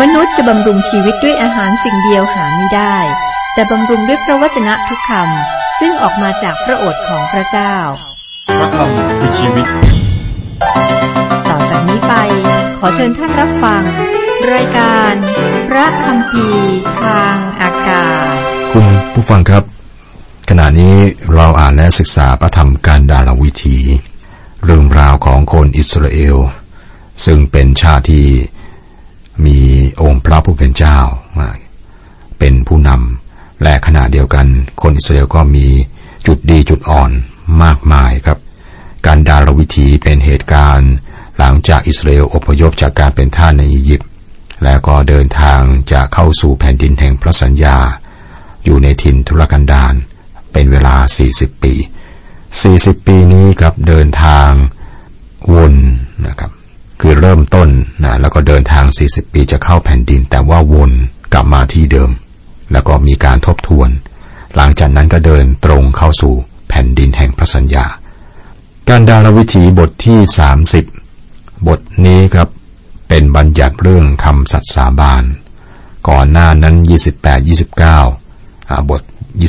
มนุษย์จะบำรุงชีวิตด้วยอาหารสิ่งเดียวหาไม่ได้ แต่บำรุงด้วยพระวจนะทุกคำซึ่งออกมาจากพระโอษฐ์ของพระเจ้า พระคำคือชีวิต ต่อจากนี้ไป ขอเชิญท่านรับฟัง รายการ พระคำพีทางอากาศ คุณผู้ฟังครับ ขณะนี้เราอ่านและศึกษาพระธรรมการดาลวิธี เรื่องราวของคนอิสราเอล ซึ่งเป็นชาติที่ มีองค์พระผู้เป็นเจ้าเป็นผู้นำและขณะเดียวกัน คนอิสราเอลก็มีจุดดีจุดอ่อนมากมายครับ การดาลวิธีเป็นเหตุการณ์ หลังจากอิสราเอลอพยพจากการเป็นท่านในอียิปต์แล้วก็เดินทางจะเข้าสู่แผ่นดินแห่งพระสัญญา อยู่ในถิ่นทุรกันดารเป็นเวลา 40 ปี 40 ปีนี้ครับเดินทางวนนะครับ คือเริ่มต้นนะแล้วก็เดินทาง 40 ปีจะเข้าแผ่นดิน แต่ว่าวนกลับมาที่เดิม แล้วก็มีการทบทวน หลังจากนั้นก็เดินตรงเข้าสู่แผ่นดินแห่งพระสัญญา การดาลวิถีบทที่ 30 บทนี้ครับเป็นบัญญัติเรื่องคำสัตย์สาบาน ก่อนหน้านั้น 28 29อ่าบท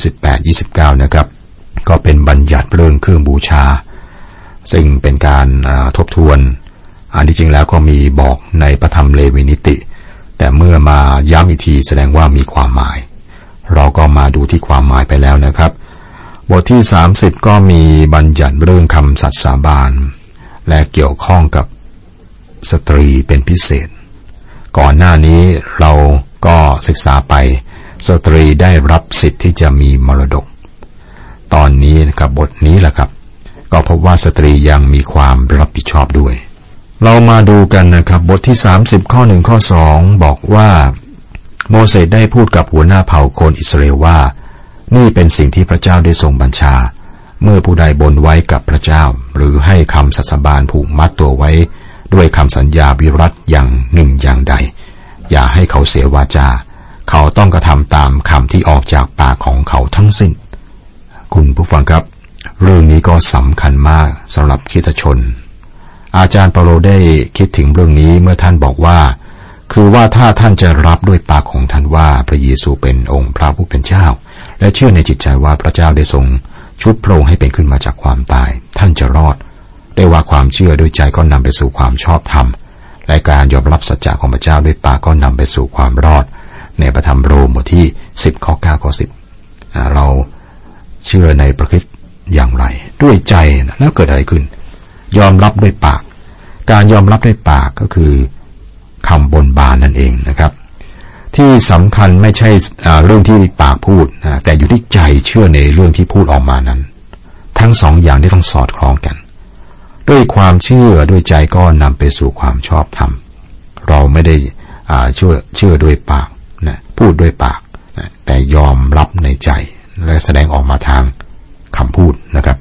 28 29 นะครับ ก็เป็นบัญญัติเรื่องเครื่องบูชา ซึ่งเป็นการทบทวน อันที่จริงแล้วก็มีบอกในพระธรรมเลวีนิติ แต่เมื่อมาย้ำอีกทีแสดงว่ามีความหมาย เราก็มาดูที่ความหมายไปแล้วนะครับ บทที่ 30 ก็มีบัญญัติเรื่องคำสัตย์สาบานและเกี่ยวข้องกับสตรีเป็นพิเศษ ก่อนหน้านี้เราก็ศึกษาไป สตรีได้รับสิทธิ์ที่จะมีมรดก ตอนนี้นะครับบทนี้แหละครับ ก็พบว่าสตรียังมีความรับผิดชอบด้วย เรามาดูกันนะครับ บทที่ 30 ข้อหนึ่งข้อสองบอกว่า โมเสสได้พูดกับหัวหน้าเผ่าคนอิสราเอลว่า นี่เป็นสิ่งที่พระเจ้าได้ทรงบัญชา เมื่อผู้ใดบนไว้กับพระเจ้า หรือให้คำสัตย์บานผูกมัดตัวไว้ ด้วยคำสัญญาวิรัตอย่างหนึ่งอย่างใด อย่าให้เขาเสียวาจา เขาต้องกระทำตามคำที่ออกจากปากของเขาทั้งสิ้น คุณผู้ฟังครับ เรื่องนี้ก็สำคัญมากสำหรับคิดชน อาจารย์เปโลได้คิดถึงเรื่องนี้เมื่อท่านบอกว่า คือว่าถ้าท่านจะรับด้วยปากของท่านว่าพระเยซูเป็นองค์พระผู้เป็นเจ้า และเชื่อในจิตใจว่าพระเจ้าได้ทรงชุบพระองค์ให้เป็นขึ้นมาจากความตาย ท่านจะรอด ได้ว่าความเชื่อด้วยใจก็นำไปสู่ความชอบธรรมและการยอมรับสัจจะของพระเจ้าด้วยปากก็นำไปสู่ความรอด ในพระธรรมโรมบทที่ 10ข้อ9ข้อ10 เราเชื่อในพระคิดอย่างไร ด้วยใจแล้วเกิดอะไรขึ้น ยอมรับด้วยปาก การยอมรับด้วยปากก็คือคำบนบานนั่นเองนะครับ ที่สำคัญไม่ใช่เรื่องที่ปากพูดแต่อยู่ที่ใจเชื่อในเรื่องที่พูดออกมานั้น ทั้งสองอย่างที่ต้องสอดคล้องกัน ด้วยความเชื่อด้วยใจก็นำไปสู่ความชอบธรรมเราไม่ได้เชื่อเชื่อด้วยปากนะพูดด้วยปากนะแต่ยอมรับในใจและแสดงออกมาทางคำพูดนะครับ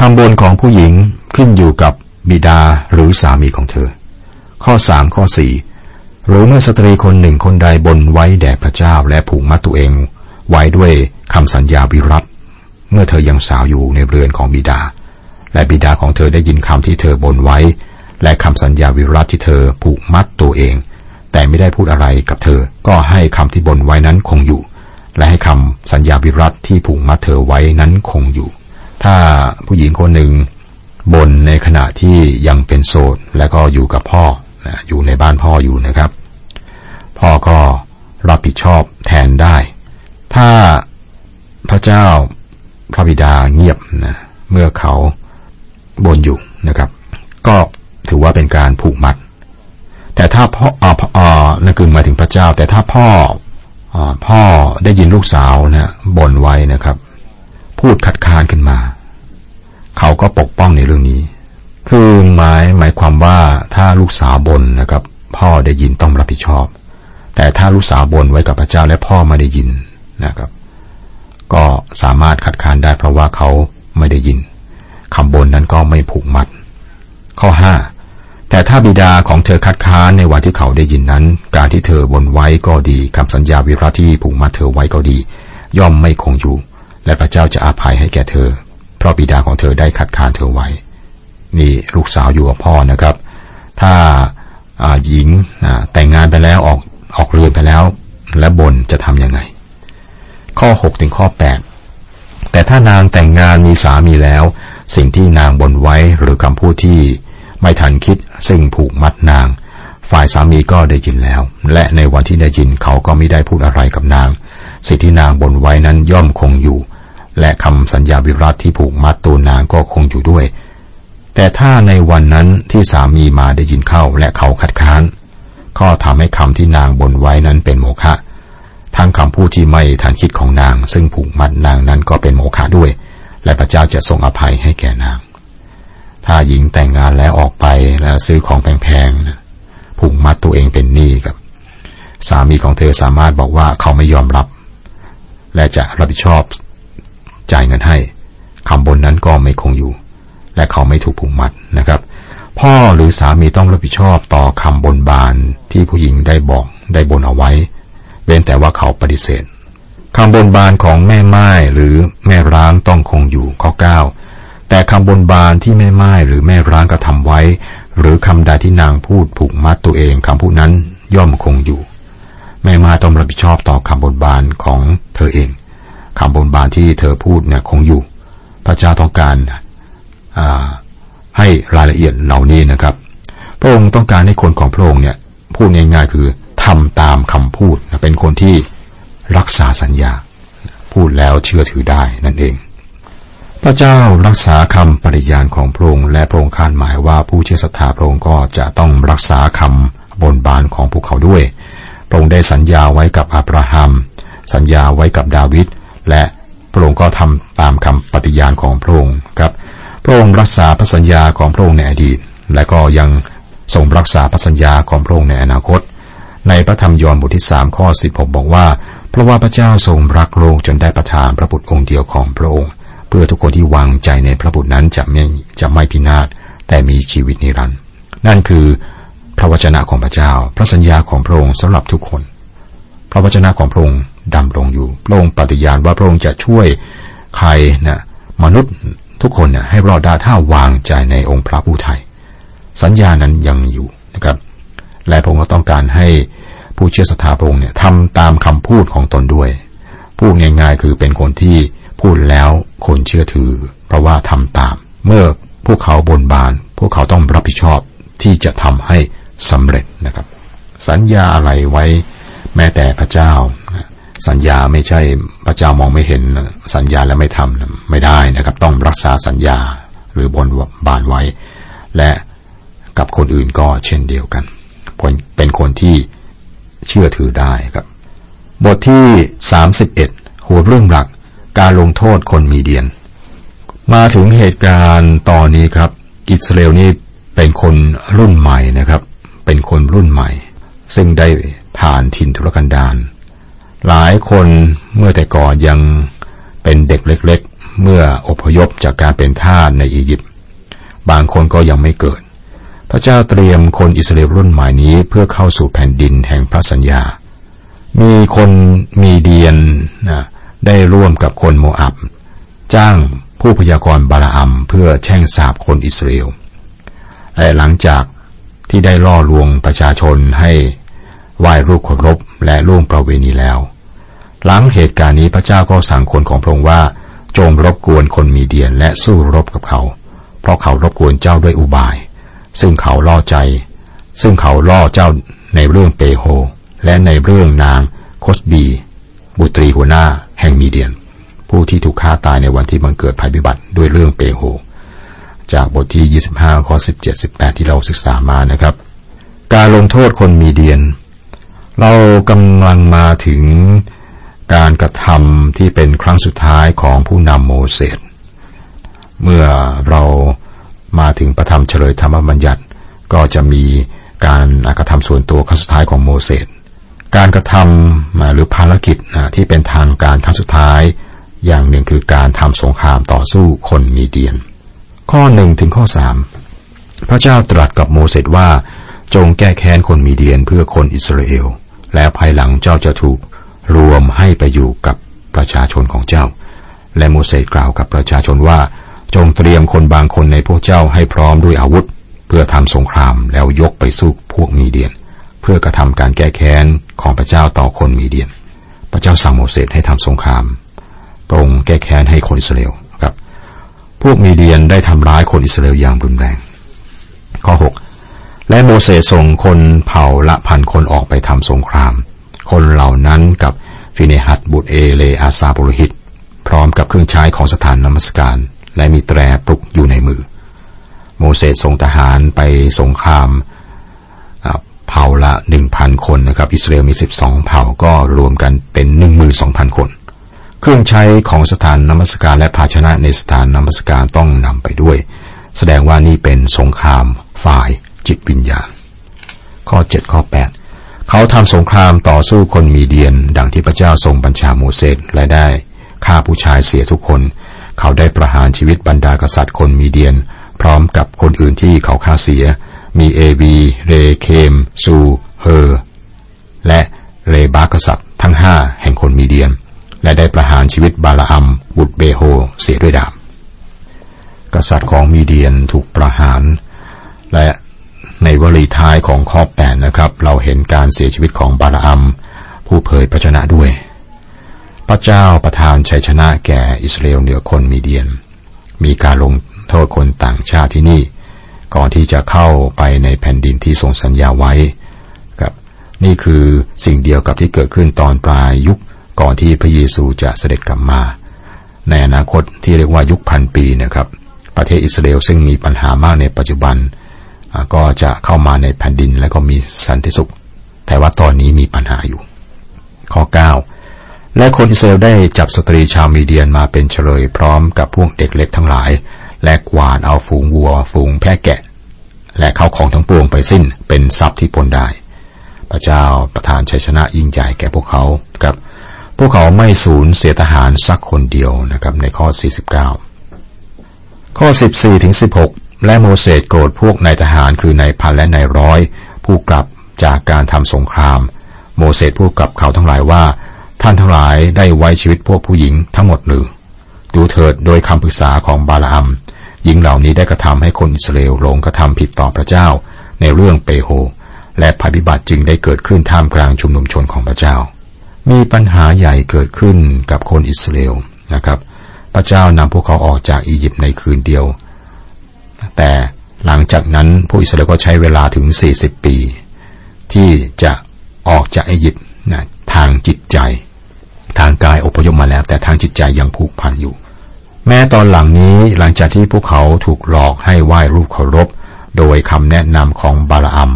คำบนของผู้หญิงขึ้นอยู่กับบิดาหรือสามีของเธอ ข้อสามข้อสี่หรือเมื่อสตรีคนหนึ่งคนใดบนไว้แด่พระเจ้าและผูกมัดตัวเอง ไว้ด้วยคำสัญญาวิรัตเมื่อเธอยังสาวอยู่ในเรือนของบิดา และบิดาของเธอได้ยินคำที่เธอบนไว้ และคำสัญญาวิรัตที่เธอผูกมัดตัวเอง แต่ไม่ได้พูดอะไรกับเธอ ก็ให้คำที่บนไว้นั้นคงอยู่ และให้คำสัญญาวิรัตที่ผูกมัดเธอไว้นั้นคงอยู่ ถ้าผู้หญิงคนหนึ่งบนในขณะที่ยังเป็นโสดและก็อยู่กับพ่ออยู่ในบ้านพ่ออยู่นะครับ พ่อก็รับผิดชอบแทนได้ ถ้าพระเจ้าพระบิดาเงียบนะเมื่อเขาบนอยู่นะครับ ก็ถือว่าเป็นการผูกมัด แต่ถ้าพ่ออ่าอ่านั่นคือหมายถึงพระเจ้า แต่ถ้าพ่ออพ่อได้ยินลูกสาวนะบ่นไว้นะครับ พูดคัดค้านขึ้นมา เขาก็ปกป้องในเรื่องนี้ คือหมายหมายความว่าถ้าลูกสาวบ่นนะครับ พ่อได้ยินต้องรับผิดชอบ แต่ถ้าลูกสาวบ่นไว้กับพระเจ้าและพ่อไม่ได้ยินนะครับ ก็สามารถคัดค้านได้เพราะว่าเขาไม่ได้ยินคำบ่นนั้นก็ไม่ผูกมัด ข้อห้าแต่ถ้าบิดาของเธอคัดค้านในวันที่เขาได้ยินนั้น การที่เธอบนไว้ก็ดีคำสัญญาวิรัตที่ผูกมัดเธอไว้ก็ดี ย่อมไม่คงอยู่ และพระเจ้าจะอาภัยให้แก่เธอ ราะบิดาของเธอได้คัดค้านเธอไว้ นี่ลูกสาวอยู่กับพ่อนะครับ ถ้าหญิงแต่งงานไปแล้วออกออกเรือนไปแล้ว และบนจะทำยังไง ข้อ6ถึงข้อ 8 แต่ถ้านางแต่งงานมีสามีแล้ว สิ่งที่นางบนไว้หรือคำพูดที่ไม่ทันคิดซึ่งผูกมัดนาง ฝ่ายสามีก็ได้ยินแล้ว และในวันที่ได้ยินเขาก็ไม่ได้พูดอะไรกับนาง สิ่งที่นางบนไว้นั้นย่อมคงอยู่ และคำสัญญาวิรัตที่ผูกมัดตัวนางก็คงอยู่ด้วย แต่ถ้าในวันนั้นที่สามีมาได้ยินเข้าและเขาคัดค้าน ก็ทำให้คำที่นางบนไว้นั้นเป็นโมฆะทั้งคำพูดที่ไม่ทันคิดของนาง ซึ่งผูกมัดนางนั้นก็เป็นโมฆะด้วย และพระเจ้าจะทรงอภัยให้แก่นาง ถ้าหญิงแต่งงานแล้วออกไปแล้วซื้อของแพงๆนะผูกมัดตัวเองเป็นหนี้กับสามีของเธอสามารถบอกว่าเขาไม่ยอมรับ และจะรับผิดชอบ จ่ายเงินให้คำบนนั้นก็ไม่คงอยู่ และเขาไม่ถูกผูกมัดนะครับ พ่อหรือสามีต้องรับผิดชอบต่อคำบนบานที่ผู้หญิงได้บอกได้บนเอาไว้ เว้นแต่ว่าเขาปฏิเสธคำบนบานของแม่ไม้หรือแม่ร้างต้องคงอยู่ข้อเก้าแต่คำบนบานที่แม่ไม้หรือแม่ร้างกระทำไว้ หรือคำใดที่นางพูดผูกมัดตัวเองคำพูดนั้นย่อมคงอยู่ แม่ม้ต้องรับผิดชอบต่อคำบนบานของเธอเอง คำบนบานที่เธอพูดเนี่ยคงอยู่ พระเจ้าต้องการให้รายละเอียดเหล่านี้นะครับ พระองค์ต้องการให้คนของพระองค์เนี่ยพูดง่ายๆคือทำตามคำพูดเป็นคนที่รักษาสัญญา พูดแล้วเชื่อถือได้นั่นเอง พระเจ้ารักษาคำปริญาณของพระองค์และพระองค์คาดหมายว่าผู้เชื่อศรัทธาพระองค์ก็จะต้องรักษาคำบนบานของพวกเขาด้วย พระองค์ได้สัญญาไว้กับอับราฮัม สัญญาไว้กับดาวิด และพระองค์ก็ทำตามคำปฏิญาณของพระองค์ครับ พระองค์รักษาพระสัญญาของพระองค์ในอดีต และก็ยังทรงรักษาพระสัญญาของพระองค์ในอนาคต ในพระธรรมยอห์นบทที่สามข้อสิบหกบอกว่า เพราะว่าพระเจ้าทรงรักโลกจนได้ประทานพระบุตรองค์เดียวของพระองค์ เพื่อทุกคนที่วางใจในพระบุตรนั้นจะไม่จะไม่พินาศแต่มีชีวิตนิรันดร์นั่นคือพระวจนะของพระเจ้า พระสัญญาของพระองค์สำหรับทุกคน พระวจนะของพระองค์ ดำรงอยู่ พระองค์ปฏิญาณว่าพระองค์จะช่วยใครนะมนุษย์ทุกคนนี่ยให้รอดได้ถ้าวางใจในองค์พระผู้ไทย สัญญานั้นยังอยู่นะครับ และพระองค์ก็ต้องการให้ผู้เชื่อศรัทธาพระองค์เนี่ยทำตามคำพูดของตนด้วย พูดง่าย ๆ คือเป็นคนที่พูดแล้วคนเชื่อถือ เพราะว่าทำตาม เมื่อพวกเขาบนบาน พวกเขาต้องรับผิดชอบที่จะทำให้สำเร็จนะครับ สัญญาอะไรไว้แม้แต่พระเจ้า สัญญาไม่ใช่พระเจ้ามองไม่เห็นสัญญาแล้วไม่ทำไม่ได้นะครับ ต้องรักษาสัญญาหรือบนบานไว้ และกับคนอื่นก็เช่นเดียวกันเป็นคนที่เชื่อถือได้ครับ บทที่สามสิบเอ็ดหัวเรื่องหลักการลงโทษคนมีเดียน มาถึงเหตุการณ์ตอนนี้ครับ อิสราเอลนี่เป็นคนรุ่นใหม่นะครับ เป็นคนรุ่นใหม่ ซึ่งได้ผ่านถิ่นทุรกันดาร หลายคนเมื่อแต่ก่อนยังเป็นเด็กเล็ก ๆ เมื่ออพยพจากการเป็นทาสในอียิปต์บางคนก็ยังไม่เกิด พระเจ้าเตรียมคนอิสราเอลรุ่นใหม่นี้เพื่อเข้าสู่แผ่นดินแห่งพระสัญญา มีคนมีเดียนนะได้ร่วมกับคนโมอับ จ้างผู้พยากรณ์บาลาอัมเพื่อแช่งสาบคนอิสราเอลและหลังจากที่ได้ล่อลวงประชาชนให้ไหว้รูปเคารพและร่วมประเวณีแล้ว หลังเหตุการณ์นี้พระเจ้าก็สั่งคนของพระองค์ว่า จงรบกวนคนมีเดียนและสู้รบกับเขา เพราะเขารบกวนเจ้าด้วยอุบาย ซึ่งเขาล่อใจ ซึ่งเขาล่อเจ้าในเรื่องเปโฮ และในเรื่องนางโคสบี บุตรีหัวหน้า แห่งมีเดียน ผู้ที่ถูกฆ่าตายในวันที่บังเกิดภัยพิบัติด้วยเรื่องเปโฮ จากบทที่ 25ข้อ17 18 ที่เราศึกษามานะครับ การลงโทษคนมีเดียน เรากำลังมาถึง การกระทำที่เป็นครั้งสุดท้ายของผู้นำโมเสสเมื่อเรามาถึงประธรรมเฉลยธรรมบัญญัติ ก็จะมีการกระทำส่วนตัวครั้งสุดท้ายของโมเสสการกระทำหรือภารกิจที่เป็นทางการครั้งสุดท้าย อย่างหนึ่งคือการทำสงครามต่อสู้คนมีเดียน ข้อหนึ่งถึงข้อสามพระเจ้าตรัสกับโมเสสว่าจงแก้แค้นคนมีเดียนเพื่อคนอิสราเอล และภายหลังเจ้าจะถูก รวมให้ไปอยู่กับประชาชนของเจ้า และโมเสสกล่าวกับประชาชนว่า จงเตรียมคนบางคนในพวกเจ้าให้พร้อมด้วยอาวุธ เพื่อทำสงครามแล้วยกไปสู้พวกมีเดียน เพื่อกระทำการแก้แค้นของพระเจ้าต่อคนมีเดียน พระเจ้าสั่งโมเสสให้ทำสงครามปรงแก้แค้นให้คนอิสราเอลครับ พวกมีเดียนได้ทำร้ายคนอิสราเอลอย่างรุนแรง ข้อ 6 และโมเสสส่งคนเผ่าละพันคนออกไปทำสงคราม คนเหล่านั้นกับฟิเนหัดบุตรเอเลอาซาบุรหิต พร้อมกับเครื่องใช้ของสถานนมัสการ และมีแตรปลุกอยู่ในมือ โมเสสส่งทหารไปสงครามเผ่าละหนึ่งพันคนนะครับ อิสราเอลมีสิบสองเผ่าก็รวมกันเป็นหนึ่งมือสองพันคน เครื่องใช้ของสถานนมัสการและภาชนะในสถานนมัสการต้องนำไปด้วย แสดงว่านี่เป็นสงครามฝ่ายจิตวิญญาณข้อเจ็ดข้อแปด เขาทำสงครามต่อสู้คนมีเดียน ดังที่พระเจ้าทรงบัญชาโมเสสและได้ฆ่าผู้ชายเสียทุกคน เขาได้ประหารชีวิตบรรดากษัตริย์คนมีเดียน พร้อมกับคนอื่นที่เขาฆ่าเสีย มีเอวีเรเคม ซูเฮอและเรบากษัตริย์ทั้งห้าแห่งคนมีเดียน และได้ประหารชีวิตบาลาอัม บุตรเบโฮเสียด้วยดาบกษัตริย์ของมีเดียนถูกประหาร และ ในวลีท้ายของข้อแปดนะครับ เราเห็นการเสียชีวิตของบาลอัม ผู้เผยพระชนะด้วย พระเจ้าประทานชัยชนะแก่อิสราเอลเหนือคนมีเดียน มีการลงโทษคนต่างชาติที่นี่ ก่อนที่จะเข้าไปในแผ่นดินที่ทรงสัญญาไว้ครับนี่คือสิ่งเดียวกับที่เกิดขึ้นตอนปลายยุคก่อนที่พระเยซูจะเสด็จกลับมา ในอนาคตที่เรียกว่ายุคพันปีนะครับ ประเทศอิสราเอลซึ่งมีปัญหามากในปัจจุบัน ก็จะเข้ามาในแผ่นดินและก็มีสันติสุข แต่ว่าตอนนี้มีปัญหาอยู่ ข้อ 9 และคนอิสราเอลได้จับสตรีชาวมีเดียนมาเป็นเฉลยพร้อมกับพวกเด็กเล็กทั้งหลาย และกวาดเอาฝูงวัว ฝูงแพะแกะ และเข้าของทั้งปวงไปสิ้นเป็นทรัพย์ที่ปนได้ พระเจ้าประทานชัยชนะยิ่งใหญ่แก่พวกเขาครับ พวกเขาไม่สูญเสียทหารสักคนเดียวนะครับในข้อ 49 ข้อ 14ถึง16 และโมเสสโกรธพวกนายทหารคือนายพันและนายร้อย ผู้กลับจากการทำสงคราม โมเสสพูดกับเขาทั้งหลายว่า ท่านทั้งหลายได้ไว้ชีวิตพวกผู้หญิงทั้งหมดหรือดูเถิดโดยคำปรึกษาของบาลาม หญิงเหล่านี้ได้กระทำให้คนอิสราเอลลงกระทำผิดต่อพระเจ้า ในเรื่องเปโฮ และภัยพิบัติจึงได้เกิดขึ้นท่ามกลางชุมนุมชนของพระเจ้า มีปัญหาใหญ่เกิดขึ้นกับคนอิสราเอลนะครับ พระเจ้านำพวกเขาออกจากอียิปต์ในคืนเดียว แต่หลังจากนั้นผู้อิสราเอลก็ใช้เวลาถึง 40 ปี ที่จะออกจากอียิปต์นะทางจิตใจ ทางกายอพยพมาแล้ว แต่ทางจิตใจยังผูกพันอยู่ แม้ตอนหลังนี้หลังจากที่พวกเขาถูกหลอกให้ไหว้รูปเคารพ โดยคำแนะนำของบาลอัม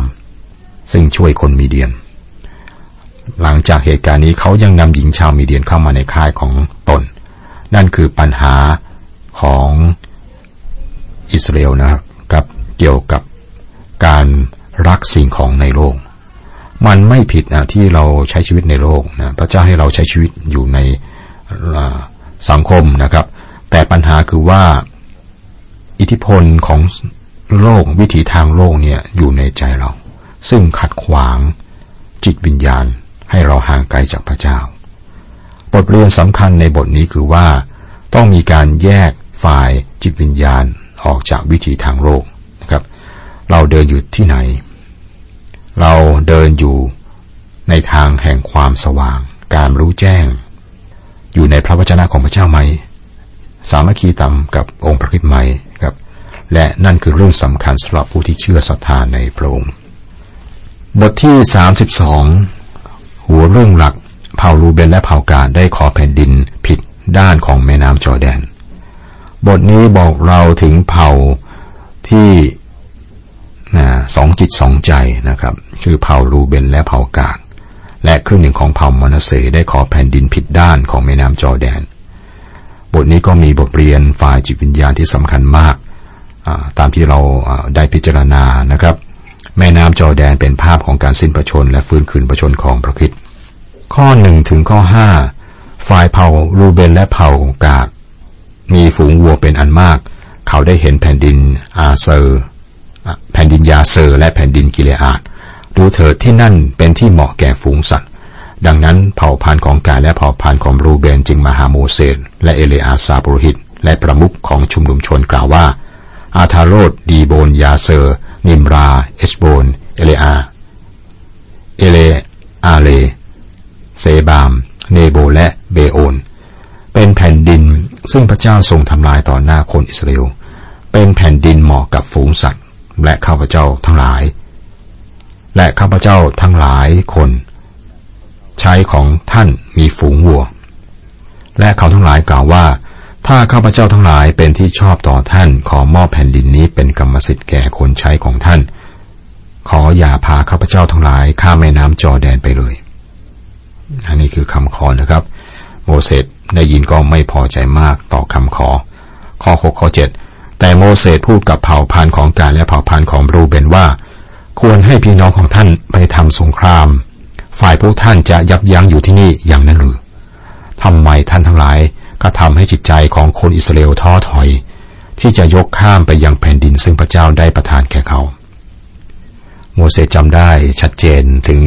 ซึ่งช่วยคนมีเดียน หลังจากเหตุการณ์นี้เขายังนำหญิงชาวมีเดียนเข้ามาในค่ายของตน นั่นคือปัญหาของ อิสราเอลนะครับกับเกี่ยวกับการรักสิ่งของในโลก มันไม่ผิดนะที่เราใช้ชีวิตในโลกนะพระเจ้าให้เราใช้ชีวิตอยู่ในสังคมนะครับ แต่ปัญหาคือว่าอิทธิพลของโลกวิถีทางโลกเนี่ยอยู่ในใจเรา ซึ่งขัดขวางจิตวิญญาณให้เราห่างไกลจากพระเจ้า บทเรียนสำคัญในบทนี้คือว่า ต้องมีการแยกฝ่ายจิตวิญญาณ ออกจากวิถีทางโลกนะครับ เราเดินอยู่ที่ไหน เราเดินอยู่ในทางแห่งความสว่าง การรู้แจ้ง อยู่ในพระวจนะของพระเจ้าไหม สามัคคีตามกับองค์พระคิดใหม่ครับ และนั่นคือเรื่องสำคัญสำหรับผู้ที่เชื่อศรัทธาในพระองค์บทที่ 32 หัวเรื่องหลักเผ่าลูเบนและเผ่ากาดได้ขอแผ่นดินผิดด้านของแม่น้ำจอแดน บทนี้บอกเราถึงเผ่าที่สองจิตสองใจนะครับ คือเผ่าลูเบนและเผ่ากาดและครึ่งหนึ่งของเผ่ามนาเสได้ขอแผ่นดินผิดด้านของแม่น้ำจอแดน บทนี้ก็มีบทเรียนฝ่ายจิตวิญญาณที่สำคัญมาก ตามที่เราได้พิจารณานะครับ แม่น้ำจอแดนเป็นภาพของการสิ้นประชน และฟื้นคืนประชนของพระคิดข้อหนึ่งถึงข้อห้าฝ่ายเผ่ารูเบนและเผ่ากาด มีฝูงวัวเป็นอันมาก เขาได้เห็นแผ่นดินอาเซอร์แผ่นดินยาเซอร์และแผ่นดินกิเลอาดดูเถิดที่นั่นเป็นที่เหมาะแก่ฝูงสัตว์ ดังนั้นเผ่าพันธุ์ของกาดและเผ่าพันธุ์ของรูเบนจึงมาหาโมเสสและเอเลอาซาร์ปุโรหิต และประมุขของชุมนุมชนกล่าวว่า อาทาโรทดีโบนยาเซอร์ นิมรา เอชโบน เอเลอา เอเลอาเล เซบาม เนโบและเบโอน เป็นแผ่นดินซึ่งพระเจ้าทรงทำลายต่อหน้าคนอิสราเอล เป็นแผ่นดินเหมาะกับฝูงสัตว์ และข้าพเจ้าทั้งหลาย และข้าพเจ้าทั้งหลายคน ใช้ของท่านมีฝูงวัว และเขาทั้งหลายกล่าวว่า ถ้าข้าพเจ้าทั้งหลายเป็นที่ชอบต่อท่านขอมอบแผ่นดินนี้เป็นกรรมสิทธิ์แก่คนใช้ของท่าน ขออย่าพาข้าพเจ้าทั้งหลายข้ามแม่น้ำจอแดนไปเลย อันนี้คือคำขอนะครับ โมเสส ได้ยินก็ไม่พอใจมากต่อคำขอ ข้อ 6 ข้อ 7 แต่โมเสสพูดกับเผ่าพันธุ์ของกาและเผ่าพันธุ์ของรูเบนว่า ควรให้พี่น้องของท่านไปทำสงคราม ฝ่ายพวกท่านจะยับยั้งอยู่ที่นี่อย่างนั้นหรือทำไมท่านทั้งหลายก็ทำให้จิตใจของคนอิสราเอลท้อถอย ที่จะยกข้ามไปยังแผ่นดินซึ่งพระเจ้าได้ประทานแก่เขา โมเสสจำได้ชัดเจนถึง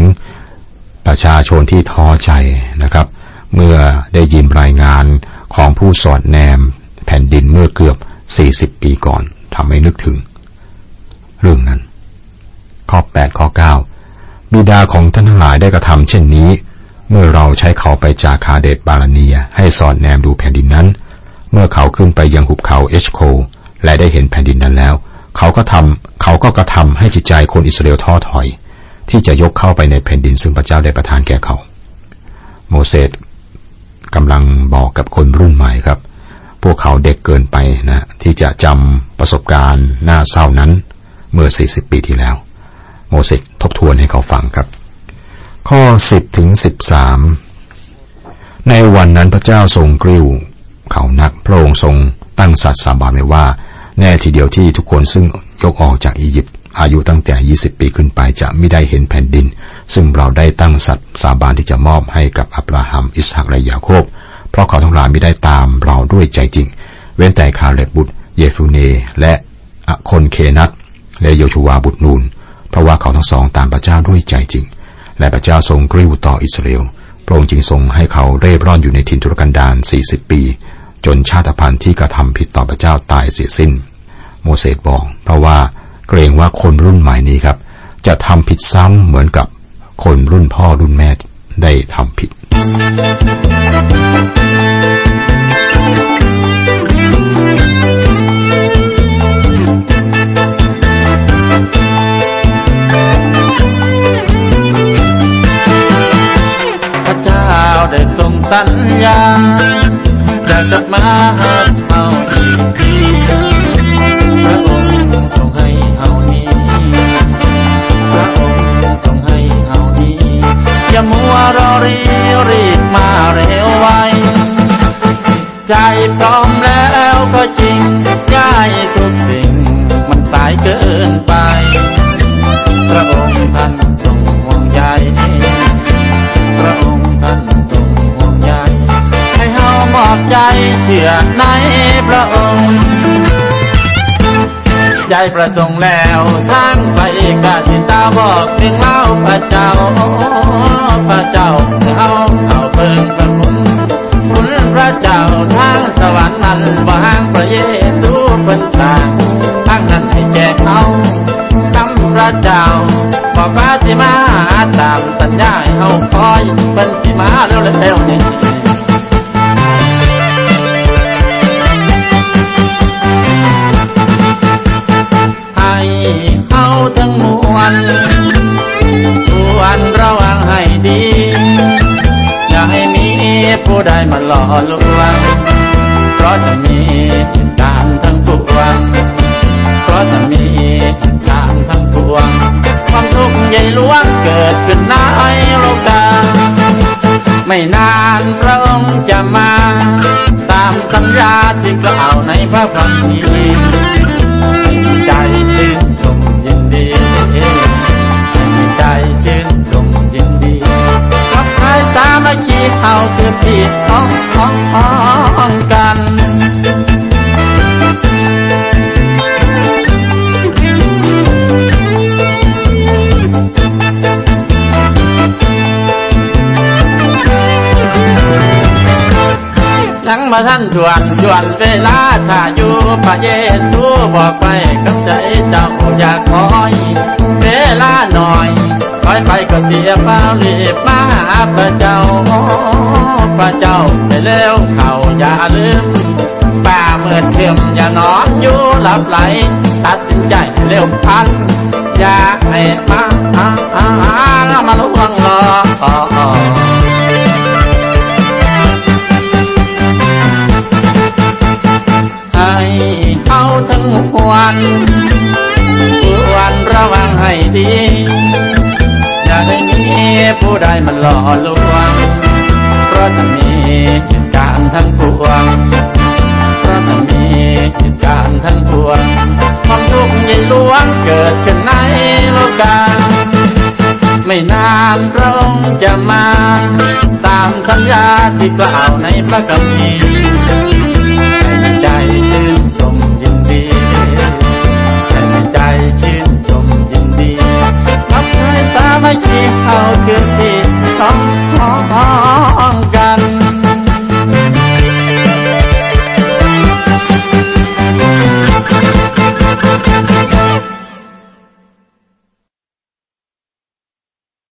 ประชาชนที่ท้อใจนะครับ เมื่อได้ยินรายงานของผู้สอดแนมแผ่นดินเมื่อเกือบ 40 ปีก่อนทำให้นึกถึง เรื่องนั้น ข้อ 8 ข้อ 9 บิดาของท่านทั้งหลายได้กระทำเช่นนี้ เมื่อเราใช้เขาไปจากคาเดตบาลาเนีย ให้สอดแนมดูแผ่นดินนั้น เมื่อเขาขึ้นไปยังหุบเขาเอชโค และได้เห็นแผ่นดินนั้นแล้ว เขาก็ทำเขาก็กระทำให้จิตใจคนอิสราเอลท้อถอย ที่จะยกเข้าไปในแผ่นดินซึ่งพระเจ้าได้ประทานแก่เขา โมเสส กำลังบอกกับคนรุ่นใหม่ครับ พวกเขาเด็กเกินไปนะที่จะจำประสบการณ์น่าเศร้านั้น เมื่อ 40 ปีที่แล้ว โมเสสทบทวนให้เขาฟังครับ ข้อ 10ถึง13 ในวันนั้นพระเจ้าทรงกริ้ว เขานักพระองค์ทรงตั้งสัตว์สาบานไว้ว่า แน่ทีเดียวที่ทุกคนซึ่งยกออกจากอียิปต์อายุตั้งแต่ 20 ปีขึ้นไปจะไม่ได้เห็นแผ่นดิน ซึ่งเราได้ตั้งสัตว์สาบานที่จะมอบให้กับอับราฮัม อิสฮักและยาโคบ เพราะเขาทั้งหลายไม่ได้ตามเราด้วยใจจริง เว้นแต่คาเล็บบุตร เยฟูเน และอคนเคนัตและโยชูวาบุตรนูน เพราะว่าเขาทั้งสองตามพระเจ้าด้วยใจจริง และพระเจ้าทรงกริ้วต่ออิสราเอล พระองค์จึงทรงให้เขาเร่ร่อนอยู่ในทินทุรกันดาร40 ปี จนชาติพันธุ์ที่กระทำผิดต่อพระเจ้าตายเสียสิ้น โมเสสบอก เพราะว่าเกรงว่าคนรุ่นใหม่นี้ครับ จะทำผิดซ้ำเหมือนกับ คนรุ่นพ่อรุ่นแม่ได้ทำผิด พระเจ้าได้ทรงสัญญาจะกลับมาหาเขาอีกที ใจพร้อมแล้วก็จริงย้ายทุกสิ่ง มันสายเกินไป พระองค์ท่านทรงห่วงใยพระองค์ท่านทรงห่วงใยให้เฮามอบใจเชื่อในพระองค์ ใจประสงค์แล้วทางไปกาสิตาบอกถึงเล่าพระเจ้าพระเจ้าเอาเอาเพิ่งสกุลคุณ พระเจ้าทางสวรรค์นั้นวางพระเยซูเป็นสางทั้งนั้นให้แจกเอาคำพระเจ้าบอกว่าสิมาตามสัญญาให้เฮาคอยเป็นสิมาเร็วๆนี้ให้เขาทั้งมวล ผู้ใดมาหล่อลวง เพราะจะมีเหตุกามทั้งปวง เพราะจะมีเหตุกามทั้งปวง ความทุกข์ใหญ่หลวงเกิดขึ้นในโลกาไม่นานพระองค์จะมา ตามสัญญาที่กล่าวในพระคัมภีร์ คือพี่น้องของของกันทั้งมาท่านชวนชวนเวลาถ้าอยู่พระเยซูบอกไปกับใจเจ้าอยากคอยเวลาหน่อยคอยไปก็เสียเปล่ารีบมาหาพระเจ้า พระเจ้าไปแล้วเขาอย่าลืมป่าเมื่อเทืมอย่านอนอยู่หลับไหล ตัดสินใจเร็วพัน อย่าให้มาอาอาอามาลวงล้อให้เอาทั้งวลควรระวังให้ดี อย่าได้มีผู้ใดมันหล่อลวง ราะท่ามีกิจการทั้งปวงเพราะท่ามีกิจการทั้งปวงความทุกข์ยิ่งล้วงเกิดขึ้นในโลกาไม่นานพระองค์จะมา ตามสัญญาที่กล่าวในพระคัมภีร์ใจชื่นชมยินดีแต่ในใจชื่นชมยินดีรับใช้สามัคคีเอาคืนที่ต้องขอ